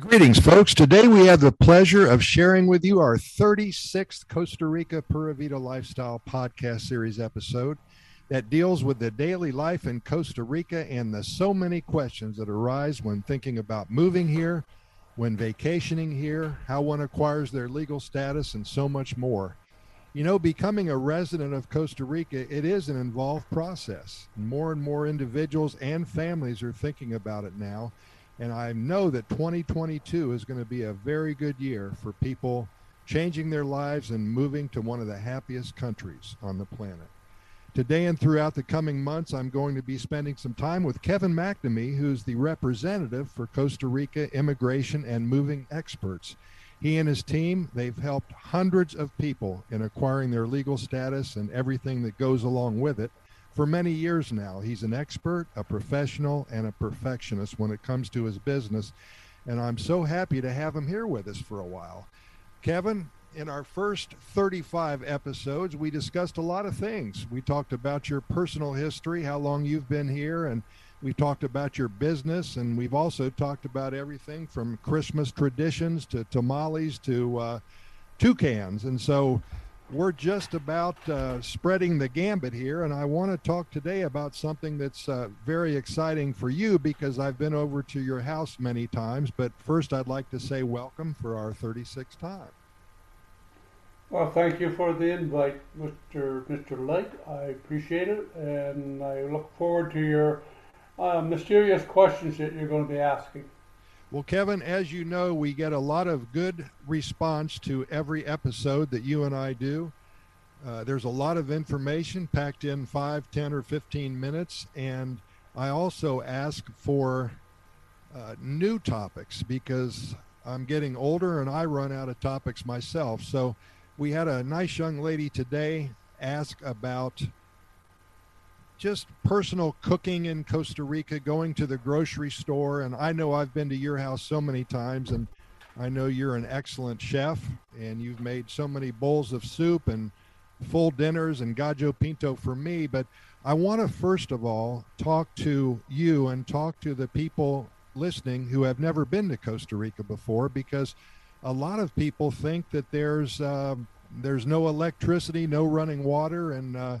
Greetings, folks. Today we have the pleasure of sharing with you our 36th Costa Rica Pura Vida Lifestyle podcast series episode that deals with the daily life in Costa Rica and the so many questions that arise when thinking about moving here, when vacationing here, how one acquires their legal status, and so much more. You know, becoming a resident of Costa Rica, it is an involved process. More and more individuals and families are thinking about it now and I know that 2022 is going to be a very good year for people changing their lives and moving to one of the happiest countries on the planet. Today and throughout the coming months, I'm going to be spending some time with Kevin McNamee, who's the representative for Costa Rica Immigration and Moving Experts. He and his team, they've helped hundreds of people in acquiring their legal status and everything that goes along with it for many years now. He's an expert, a professional, and a perfectionist when it comes to his business. And I'm so happy to have him here with us for a while. Kevin, in our first 35 episodes, we discussed a lot of things. We talked about your personal history, how long you've been here, and we talked about your business. And we've also talked about everything from Christmas traditions to tamales to uh, toucans. And so we're just about uh, spreading the gambit here, and I want to talk today about something that's uh, very exciting for you because I've been over to your house many times. But first, I'd like to say welcome for our 36th time. Well, thank you for the invite, Mr. Mr. Lake. I appreciate it, and I look forward to your uh, mysterious questions that you're going to be asking. Well, Kevin, as you know, we get a lot of good response to every episode that you and I do. Uh, there's a lot of information packed in five, ten, or 15 minutes. And I also ask for uh, new topics because I'm getting older and I run out of topics myself. So we had a nice young lady today ask about just personal cooking in Costa Rica, going to the grocery store. And I know I've been to your house so many times, and I know you're an excellent chef, and you've made so many bowls of soup and full dinners and gallo pinto for me. But I want to first of all talk to you and talk to the people listening who have never been to Costa Rica before, because a lot of people think that there's uh, there's no electricity, no running water, and uh,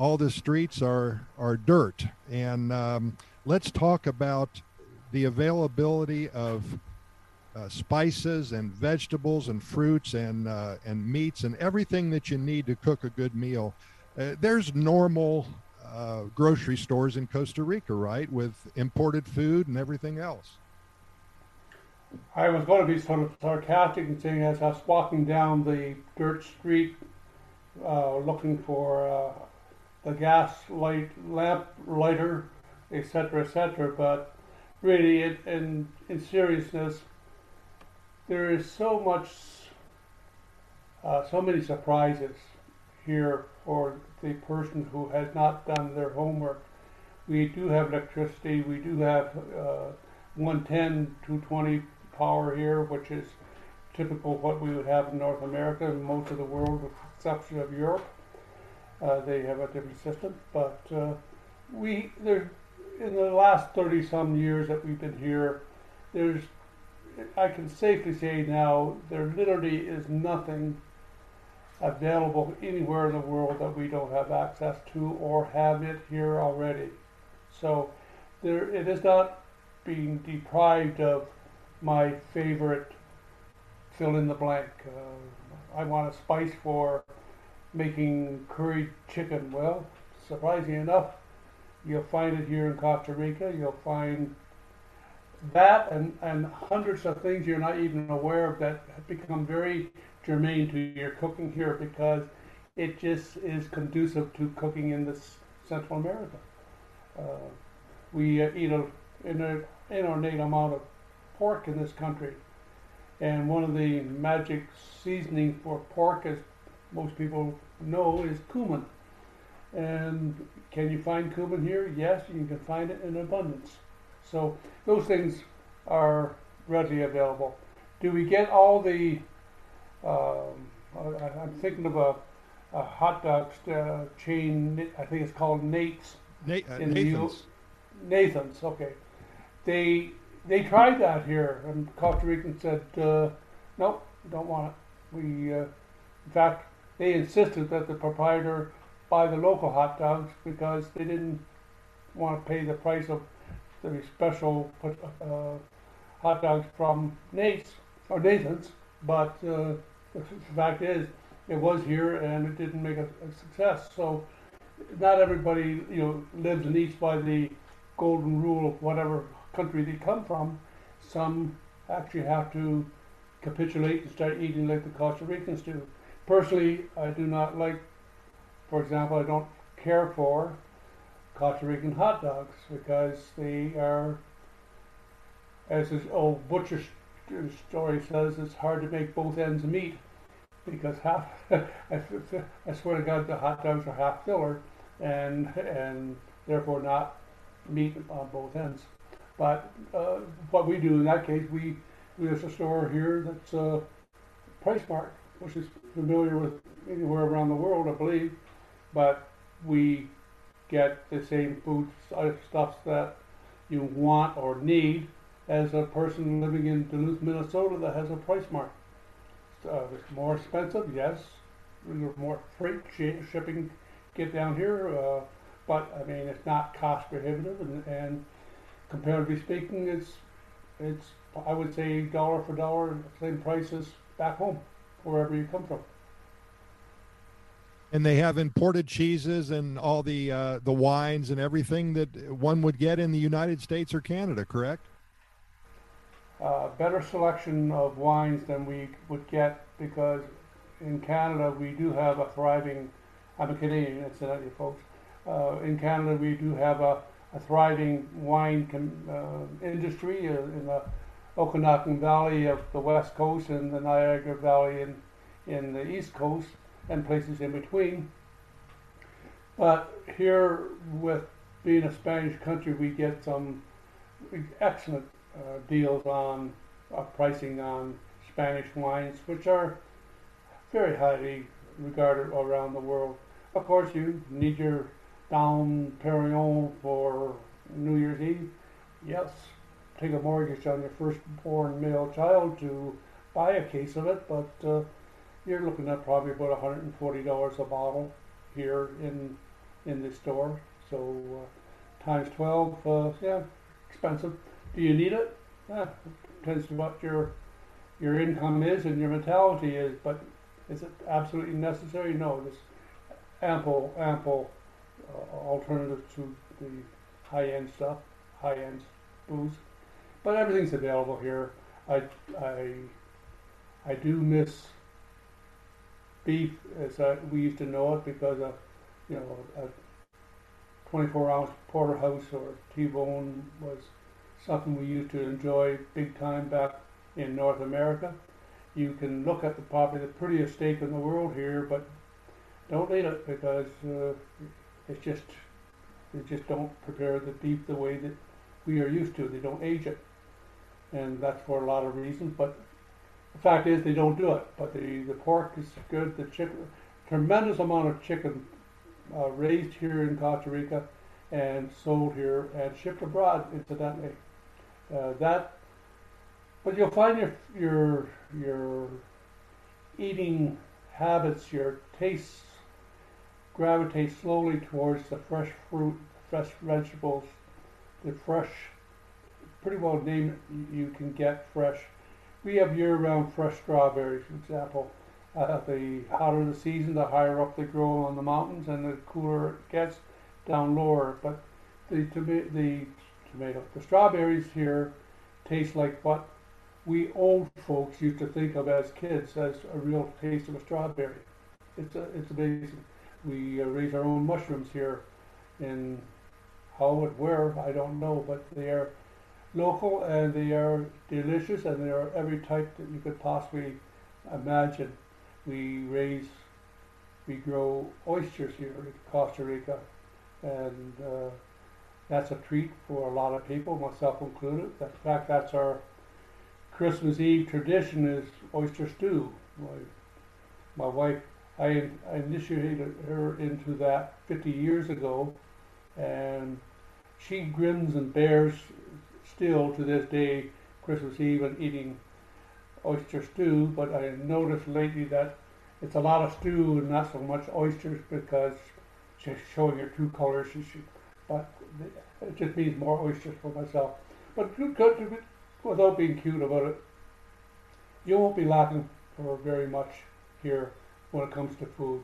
all the streets are are dirt. And um, let's talk about the availability of uh, spices and vegetables and fruits and uh, and meats and everything that you need to cook a good meal. Uh, there's normal uh, grocery stores in Costa Rica, right, with imported food and everything else. I was going to be sort of sarcastic and saying, as I was walking down the dirt street, uh, looking for uh, the gas light lamp lighter, etc., etc. But really, it, in in seriousness, there is so much, uh, so many surprises here for the person who has not done their homework. We do have electricity. We do have uh, 110, 220 power here, which is typical what we would have in North America and most of the world, with the exception of Europe. Uh, they have a different system, but uh, we there in the last thirty some years that we've been here, there's I can safely say now there literally is nothing available anywhere in the world that we don't have access to or have it here already. So there it is not being deprived of my favorite fill in the blank. Uh, I want a spice for making curried chicken. Well, surprisingly enough, you'll find it here in Costa Rica. You'll find that and, and hundreds of things you're not even aware of that have become very germane to your cooking here because it just is conducive to cooking in this Central America. Uh, we uh, eat an inordinate amount of pork in this country. And one of the magic seasoning for pork is most people know is cumin. And can you find cumin here? Yes, you can find it in abundance. So those things are readily available. Do we get all the? Um, I, am thinking of a, a hot dog uh, chain. I think it's called Nate's. Nate, uh, Nathan's. The, Nathan's. Okay. They they tried that here, and Costa Rican said, uh, "Nope, don't want it." We, uh, in fact, they insisted that the proprietor buy the local hot dogs because they didn't want to pay the price of the special uh, hot dogs from Nate's or Nathan's. But uh, the fact is, it was here and it didn't make a, a success. So not everybody, you know, lives and eats by the golden rule of whatever country they come from. Some actually have to capitulate and start eating like the Costa Ricans do. Personally, I do not like, for example, I don't care for Costa Rican hot dogs because they are, as this old butcher story says, it's hard to make both ends meet because half, I swear to God, the hot dogs are half filler and and therefore not meat on both ends. But uh, what we do in that case, we we have a store here that's uh, PriceSmart, which is familiar with anywhere around the world, I believe. But we get the same food stuffs that you want or need as a person living in Duluth, Minnesota that has a PriceSmart. Uh, it's more expensive, yes. There's more freight shipping get down here, uh, but I mean it's not cost prohibitive, and, and comparatively speaking, it's it's I would say dollar for dollar, same prices back home, wherever you come from. And they have imported cheeses and all the uh, the wines and everything that one would get in the United States or Canada, correct? Uh, better selection of wines than we would get because in Canada we do have a thriving. I'm a Canadian, incidentally, folks. Uh, in Canada we do have a, a thriving wine com, uh, industry uh, in the Okanagan Valley of the west coast and the Niagara Valley in in the east coast and places in between. But here, with being a Spanish country, we get some excellent uh, deals on uh, pricing on Spanish wines, which are very highly regarded around the world. Of course, you need your Dom Perignon for New Year's Eve. Yes, take a mortgage on your firstborn male child to buy a case of it, but uh, you're looking at probably about $140 a bottle here in in the store. So uh, times 12, uh, yeah, expensive. Do you need it? Yeah, depends on what your your income is and your mentality is. But is it absolutely necessary? No. There's ample ample uh, alternatives to the high end stuff, high end booze. But everything's available here. I I I do miss beef as I, we used to know it because of, you know, a 24 ounce porterhouse or T-bone was something we used to enjoy big time back in North America. You can look at the probably the prettiest steak in the world here, but don't eat it because uh, it's just they just don't prepare the beef the way that we are used to. They don't age it, and that's for a lot of reasons. But the fact is, they don't do it. But the, the pork is good. The chicken, tremendous amount of chicken uh, raised here in Costa Rica and sold here and shipped abroad, incidentally. Uh, that, but you'll find your your your eating habits, your tastes gravitate slowly towards the fresh fruit, fresh vegetables, the fresh, pretty well named you can get fresh we have year-round fresh strawberries, for example. Uh, the hotter the season, the higher up they grow on the mountains, and the cooler it gets down lower. But the toma- the tomato, the strawberries here taste like what we old folks used to think of as kids as a real taste of a strawberry. It's a, it's amazing. We uh, raise our own mushrooms here, in how and where I don't know, but they are local and they are delicious and they are every type that you could possibly imagine. We raise, we grow oysters here in Costa Rica and uh, that's a treat for a lot of people, myself included. In fact, that's our Christmas Eve tradition is oyster stew. My, my wife, I, I initiated her into that 50 years ago and she grins and bears still to this day, Christmas Eve, and eating oyster stew. But I noticed lately that it's a lot of stew and not so much oysters because just showing your true colors. But it just means more oysters for myself. But good, without being cute about it, you won't be lacking for very much here when it comes to food.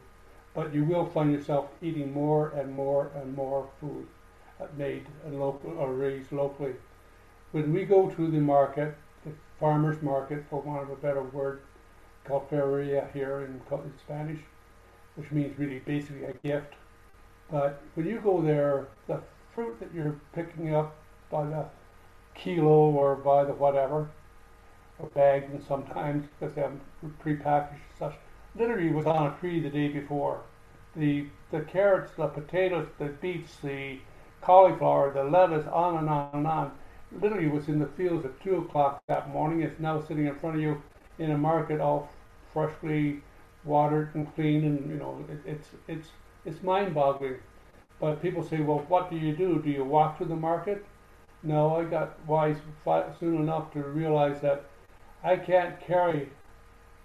But you will find yourself eating more and more and more food uh, made and local or raised locally. When we go to the market, the farmers market, for want of a better word, called feria here in, in Spanish, which means really basically a gift. But when you go there, the fruit that you're picking up by the kilo or by the whatever, or bagged and sometimes because they have prepackaged such, literally was on a tree the day before. The the carrots, the potatoes, the beets, the cauliflower, the lettuce, on and on and on. Literally was in the fields at two o'clock that morning. It's now sitting in front of you in a market all freshly watered and clean, and you know it, it's it's it's mind-boggling. But people say, well, what do you do? Do you walk to the market? No, I got wise soon enough to realize that I can't carry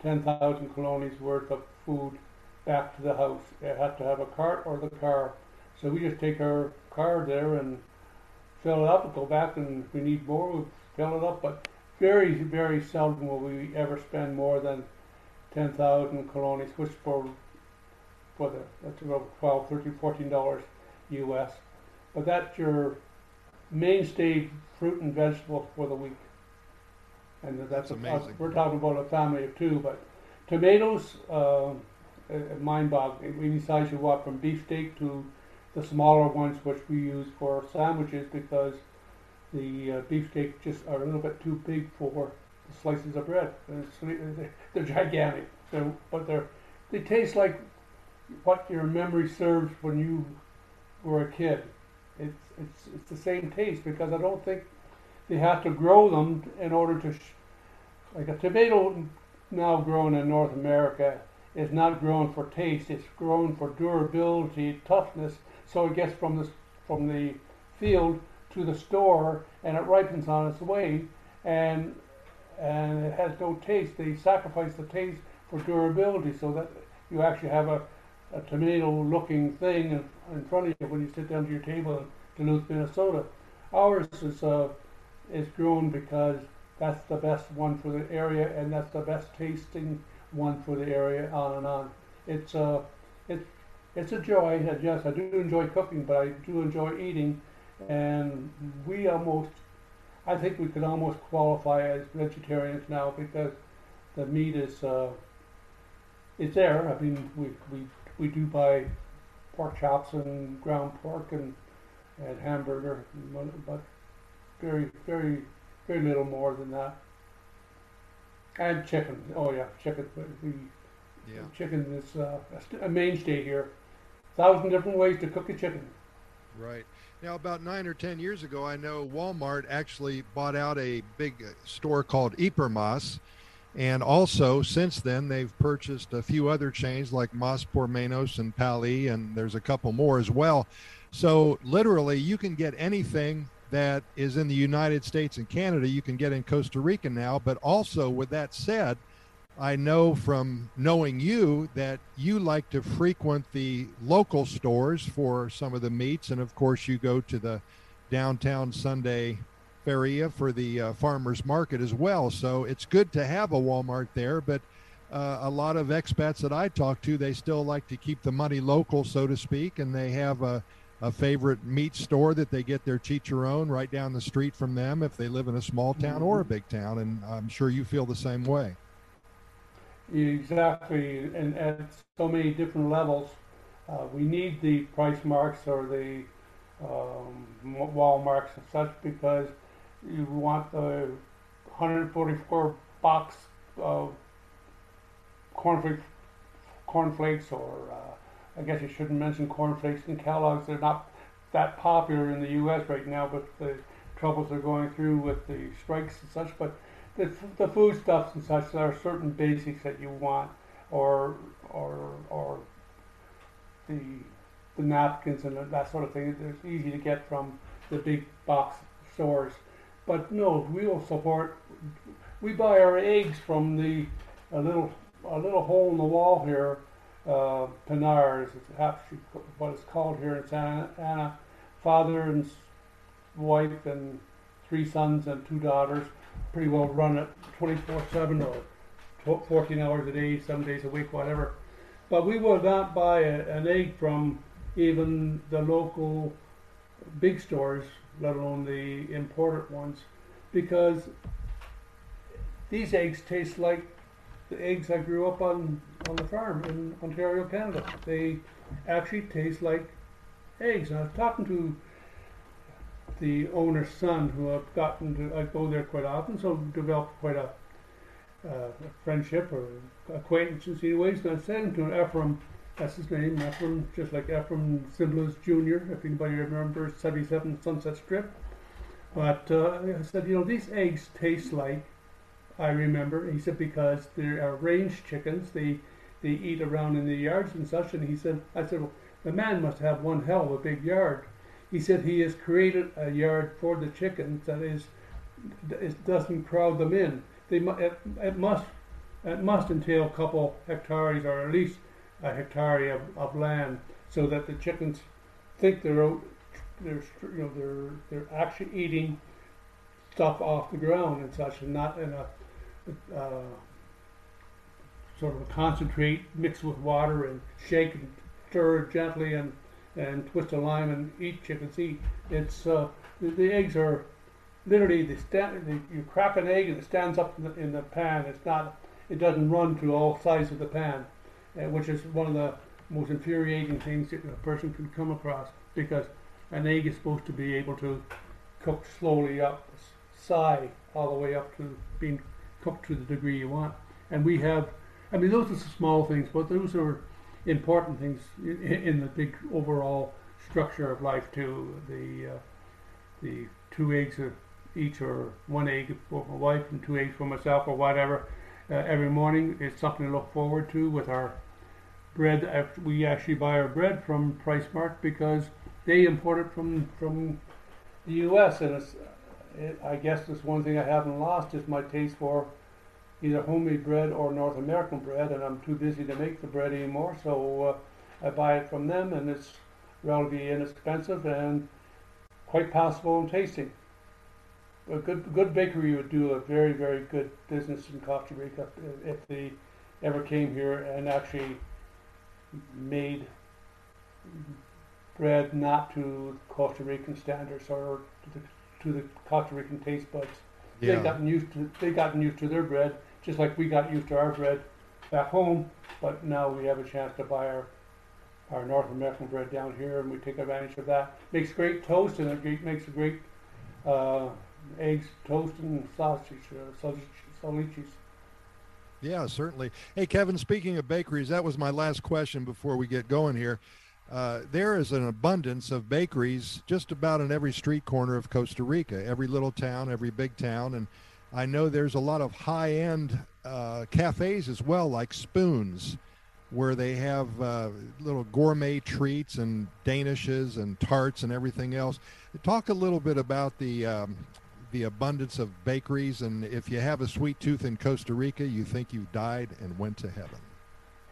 10,000 colones worth of food back to the house. I have to have a cart or the car. So we just take our car there and fill it up and go back and if we need more, we fill it up. But very, very seldom will we ever spend more than 10,000 colones, which for, for the, that's about 12, 13, 14 dollars US. But that's your mainstay fruit and vegetables for the week. And that's, That's a- amazing. we're talking about a family of two, but tomatoes, uh, mind boggling. We decide you walk from beefsteak to the smaller ones, which we use for sandwiches because the uh, beefsteak just are a little bit too big for the slices of bread. They're, they're gigantic, so, but they're they taste like what your memory serves when you were a kid. It's it's it's the same taste because I don't think they have to grow them in order to sh- like a tomato now grown in North America is not grown for taste. It's grown for durability, toughness. So it gets from the from the field to the store and it ripens on its way, and and it has no taste. They sacrifice the taste for durability so that you actually have a, a tomato-looking thing in, in front of you when you sit down to your table in Duluth, Minnesota. Ours is uh, is grown because that's the best one for the area and that's the best tasting one for the area. On and on. It's uh, it's it's a joy. And yes, I do enjoy cooking, but I do enjoy eating, and we almost. I think we could almost qualify as vegetarians now because the meat is uh, it's there. I mean, we, we we do buy pork chops and ground pork and and hamburger, but very very very little more than that. And chicken. Oh yeah, chicken. We, Yeah. Chicken is uh, a a mainstay here. Thousand different ways to cook a chicken. Right. Now, about nine or 10 years ago, I know Walmart actually bought out a big uh, store called Hipermas. And also, since then, they've purchased a few other chains like Mas por Menos and Pali, and there's a couple more as well. So, literally, you can get anything that is in the United States and Canada, you can get in Costa Rica now. But also, with that said, I know from knowing you that you like to frequent the local stores for some of the meats, and of course, you go to the downtown Sunday feria for the uh, farmers market as well. So it's good to have a Walmart there, but uh, a lot of expats that I talk to, they still like to keep the money local, so to speak, and they have a, a favorite meat store that they get their chicharron right down the street from them if they live in a small town or a big town. And I'm sure you feel the same way. Exactly, and at so many different levels. Uh, we need the price marks or the um, wall marks and such because you want the 144 box of cornflakes, cornflakes or uh, I guess you shouldn't mention cornflakes and Kellogg's. They're not that popular in the U.S. right now, but the troubles they're going through with the strikes and such. But the, the foodstuffs and such, there are certain basics that you want, or or or the the napkins and that sort of thing. It's easy to get from the big box stores. but no, we will support. We buy our eggs from the a little a little hole in the wall here, uh, Pinars. It's actually what it's called here in Santa Ana. Father and wife and three sons and two daughters. Pretty well run it 24/7 or 14 hours a day, seven days a week, whatever. But we will not buy a, an egg from even the local big stores, let alone the imported ones, because these eggs taste like the eggs I grew up on on the farm in Ontario, Canada. They actually taste like eggs. And I was talking to the owner's son, who I've gotten to, I go there quite often, so developed quite a, uh, a friendship or acquaintance in any ways. And I said to Ephraim, that's his name, Ephraim, just like Efrem Zimbalist Jr., if anybody remembers 77 Sunset Strip. But uh, I said, you know, these eggs taste like, I remember, he said, because they are range chickens, they, they eat around in the yards and such. And he said, I said, well, the man must have one hell of a big yard. He said he has created a yard for the chickens that is, it doesn't crowd them in. They it, it must it must entail a couple hectares or at least a hectare of, of land so that the chickens think they're they're you know they're they're actually eating stuff off the ground and such, and not in a uh, sort of a concentrate mixed with water and shake and stir gently and and twist a lime and eat chickens eat. It's uh, the, the, eggs are literally the. The, you crack an egg and it stands up in the, in the pan. It's not. It doesn't run to all sides of the pan uh, which is one of the most infuriating things that a person can come across because an egg is supposed to be able to cook slowly up, sigh all the way up to being cooked to the degree you want. And we have, I mean, those are small things, but those are important things in, the big overall structure of life too. The uh, the two eggs each, or one egg for my wife and two eggs for myself, or whatever uh, every morning. It's something to look forward to with our bread. We actually buy our bread from PriceSmart because they import it from from the U.S. and it's. It, I guess this one thing I haven't lost is my taste for either homemade bread or North American bread, and I'm too busy to make the bread anymore. So uh, I buy it from them, and it's relatively inexpensive and quite passable and tasting a good good bakery would do a very very good business in Costa Rica if they ever came here and actually made bread not to Costa Rican standards or to the, to the Costa Rican taste buds. Yeah. They gotten used to they gotten used to their bread just like we got used to our bread back home. But now we have a chance to buy our our North American bread down here, and we take advantage of that. Makes great toast, and it makes a great uh, eggs, toast, and sausage, uh, sausage, Yeah, certainly. Hey, Kevin, speaking of bakeries, that was my last question before we get going here. Uh, there is an abundance of bakeries just about in every street corner of Costa Rica, every little town, every big town. And I know there's a lot of high end uh, cafes as well, like Spoons, where they have uh, little gourmet treats and danishes and tarts and everything else. Talk a little bit about the um, the abundance of bakeries, and if you have a sweet tooth in Costa Rica, you think you died and went to heaven.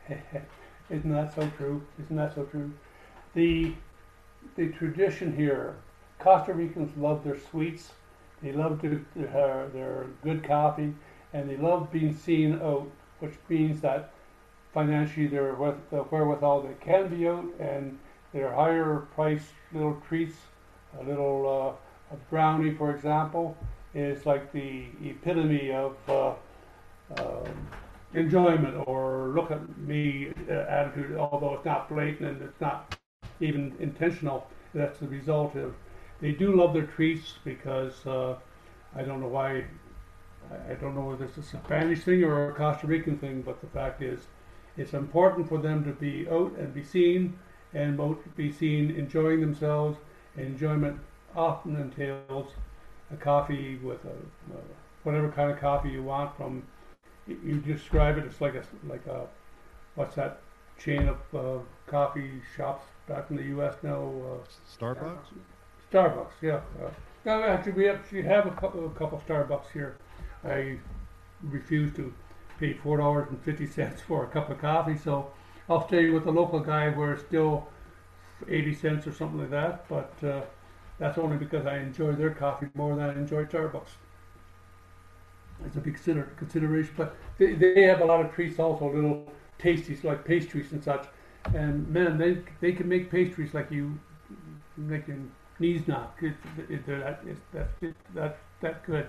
Isn't that so true? Isn't that so true? The the tradition here, Costa Ricans love their sweets. They love their, their, their good coffee, and they love being seen out, which means that financially they're with the wherewithal they can be out, and their higher priced little treats, a little. Uh, a brownie, for example, is like the epitome of uh, uh, enjoyment or look at me uh, attitude, although it's not blatant and it's not even intentional. That's the result of. They do love their treats because uh, I don't know why. I don't know whether it's a Spanish thing or a Costa Rican thing, but the fact is, it's important for them to be out and be seen and be seen enjoying themselves. Enjoyment often entails a coffee with a, uh, whatever kind of coffee you want from you describe it it's like a like a what's that chain of uh, coffee shops back in the US now uh, Starbucks Starbucks yeah uh, No, actually, we actually have a couple, a couple Starbucks here. I refuse to pay four dollars and fifty cents for a cup of coffee, so I'll stay with the local guy where it's still eighty cents or something like that. But uh, that's only because I enjoy their coffee more than I enjoy Starbucks. It's a big consider, consideration, but they, they have a lot of treats also, little tasties like pastries and such. And man, they they can make pastries like you making knees knock. It's, it, that, it's, that, it, that, that good.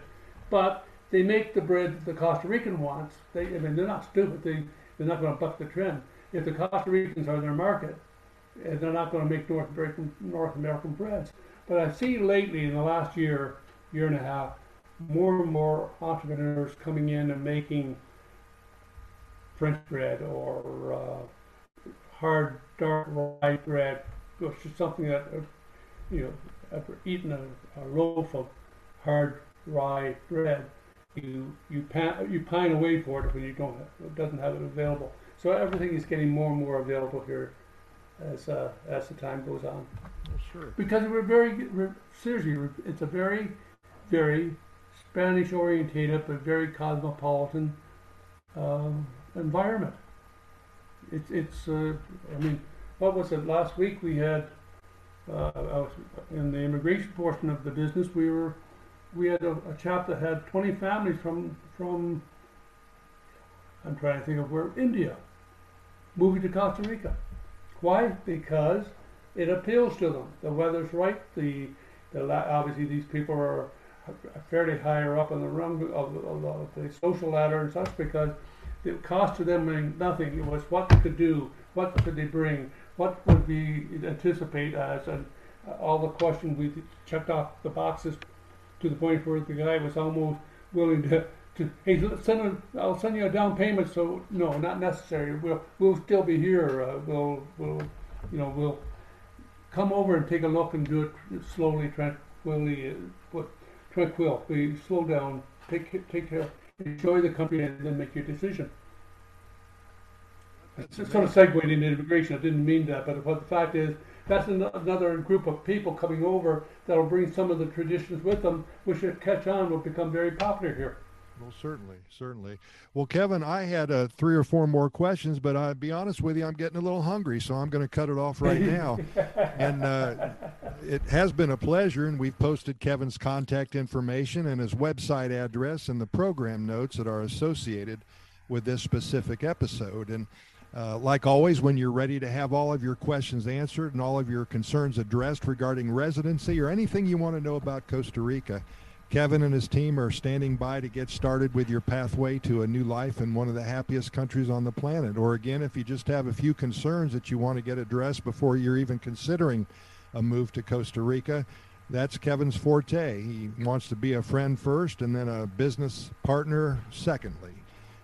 But they make the bread that the Costa Rican wants. They, I mean, they're not stupid. They, they're not going to buck the trend. If the Costa Ricans are their market, eh, they're not going to make North American, North American breads. But I see lately in the last year, year and a half, more and more entrepreneurs coming in and making French bread or uh, hard dark rye bread, which is something that you know, after eating a, a loaf of hard rye bread, you you pine, you pine away for it when you don't have, it doesn't have it available. So everything is getting more and more available here as uh, as the time goes on. Well, sure. Because we're very we're, seriously, it's a very very Spanish orientated but very cosmopolitan um, environment. It's it's uh, I mean, what was it? Last week we had uh, in the immigration portion of the business. We were we had a, a chap that had 20 families from from I'm trying to think of where India moving to Costa Rica. Why? Because it appeals to them. The weather's right. The, the obviously these people are fairly higher up on the rung of, of, of the social ladder and such because the cost to them nothing. It was what they could do, what could they bring, what would we anticipate as, and all the questions we checked off the boxes to the point where the guy was almost willing to, to hey, send a, I'll send you a down payment. So no, not necessary. We'll we'll still be here. Uh, we'll we'll you know we'll come over and take a look and do it slowly, tranquilly, but tranquil. We slow down, take take care, enjoy the country, and then make your decision. It's sort of segued into immigration. I didn't mean that, but, but the fact is, that's an, another group of people coming over that'll bring some of the traditions with them, which should catch on, will become very popular here. Well, certainly, certainly. Well, Kevin, I had uh, three or four more questions, but I'll be honest with you, I'm getting a little hungry, so I'm going to cut it off right now. and uh, it has been a pleasure, and we've posted Kevin's contact information and his website address and the program notes that are associated with this specific episode. And uh, like always, when you're ready to have all of your questions answered and all of your concerns addressed regarding residency or anything you want to know about Costa Rica, Kevin and his team are standing by to get started with your pathway to a new life in one of the happiest countries on the planet. Or again, if you just have a few concerns that you want to get addressed before you're even considering a move to Costa Rica, that's Kevin's forte. He wants to be a friend first and then a business partner secondly.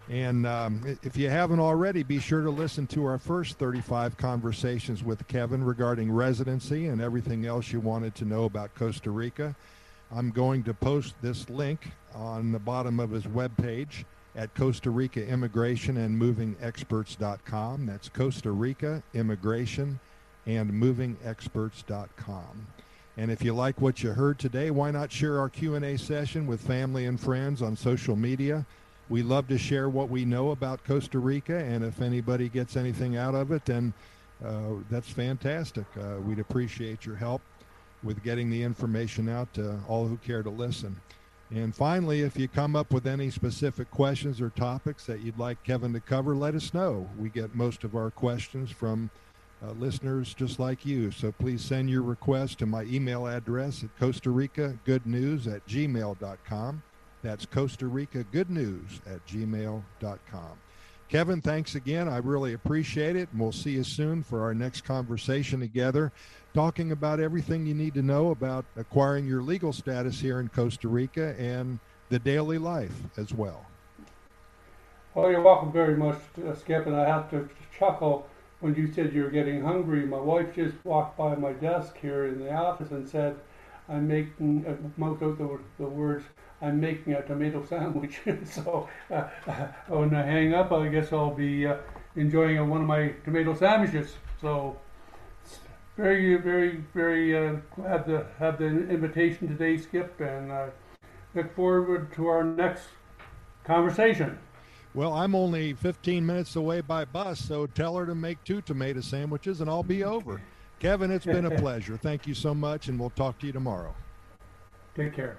And um, if you haven't already, be sure to listen to our first 35 conversations with Kevin regarding residency and everything else you wanted to know about Costa Rica. I'm going to post this link on the bottom of his webpage at Costa Rica Immigration and Moving Experts.com. That's Costa Rica Immigration and Moving Experts.com. And if you like what you heard today, why not share our Q&A session with family and friends on social media? We love to share what we know about Costa Rica, and if anybody gets anything out of it, then uh, that's fantastic. Uh, we'd appreciate your help with getting the information out to all who care to listen. And finally, if you come up with any specific questions or topics that you'd like Kevin to cover, let us know. We get most of our questions from uh, listeners just like you. So please send your request to my email address at Costa Rica Good News at gmail.com. That's Costa Rica Good News at gmail.com. Kevin, thanks again. I really appreciate it. And we'll see you soon for our next conversation together, talking about everything you need to know about acquiring your legal status here in Costa Rica and the daily life as well. Well, you're welcome very much, uh, Skip. And I have to chuckle when you said you're getting hungry. My wife just walked by my desk here in the office and said, I'm making, uh, out the, the words, I'm making a tomato sandwich. so uh, when I hang up, I guess I'll be uh, enjoying one of my tomato sandwiches. So very, very, very uh, glad to have the invitation today, Skip, and uh, look forward to our next conversation. Well, I'm only 15 minutes away by bus, so tell her to make two tomato sandwiches and I'll be over. Kevin, it's been a pleasure. Thank you so much, and we'll talk to you tomorrow. Take care.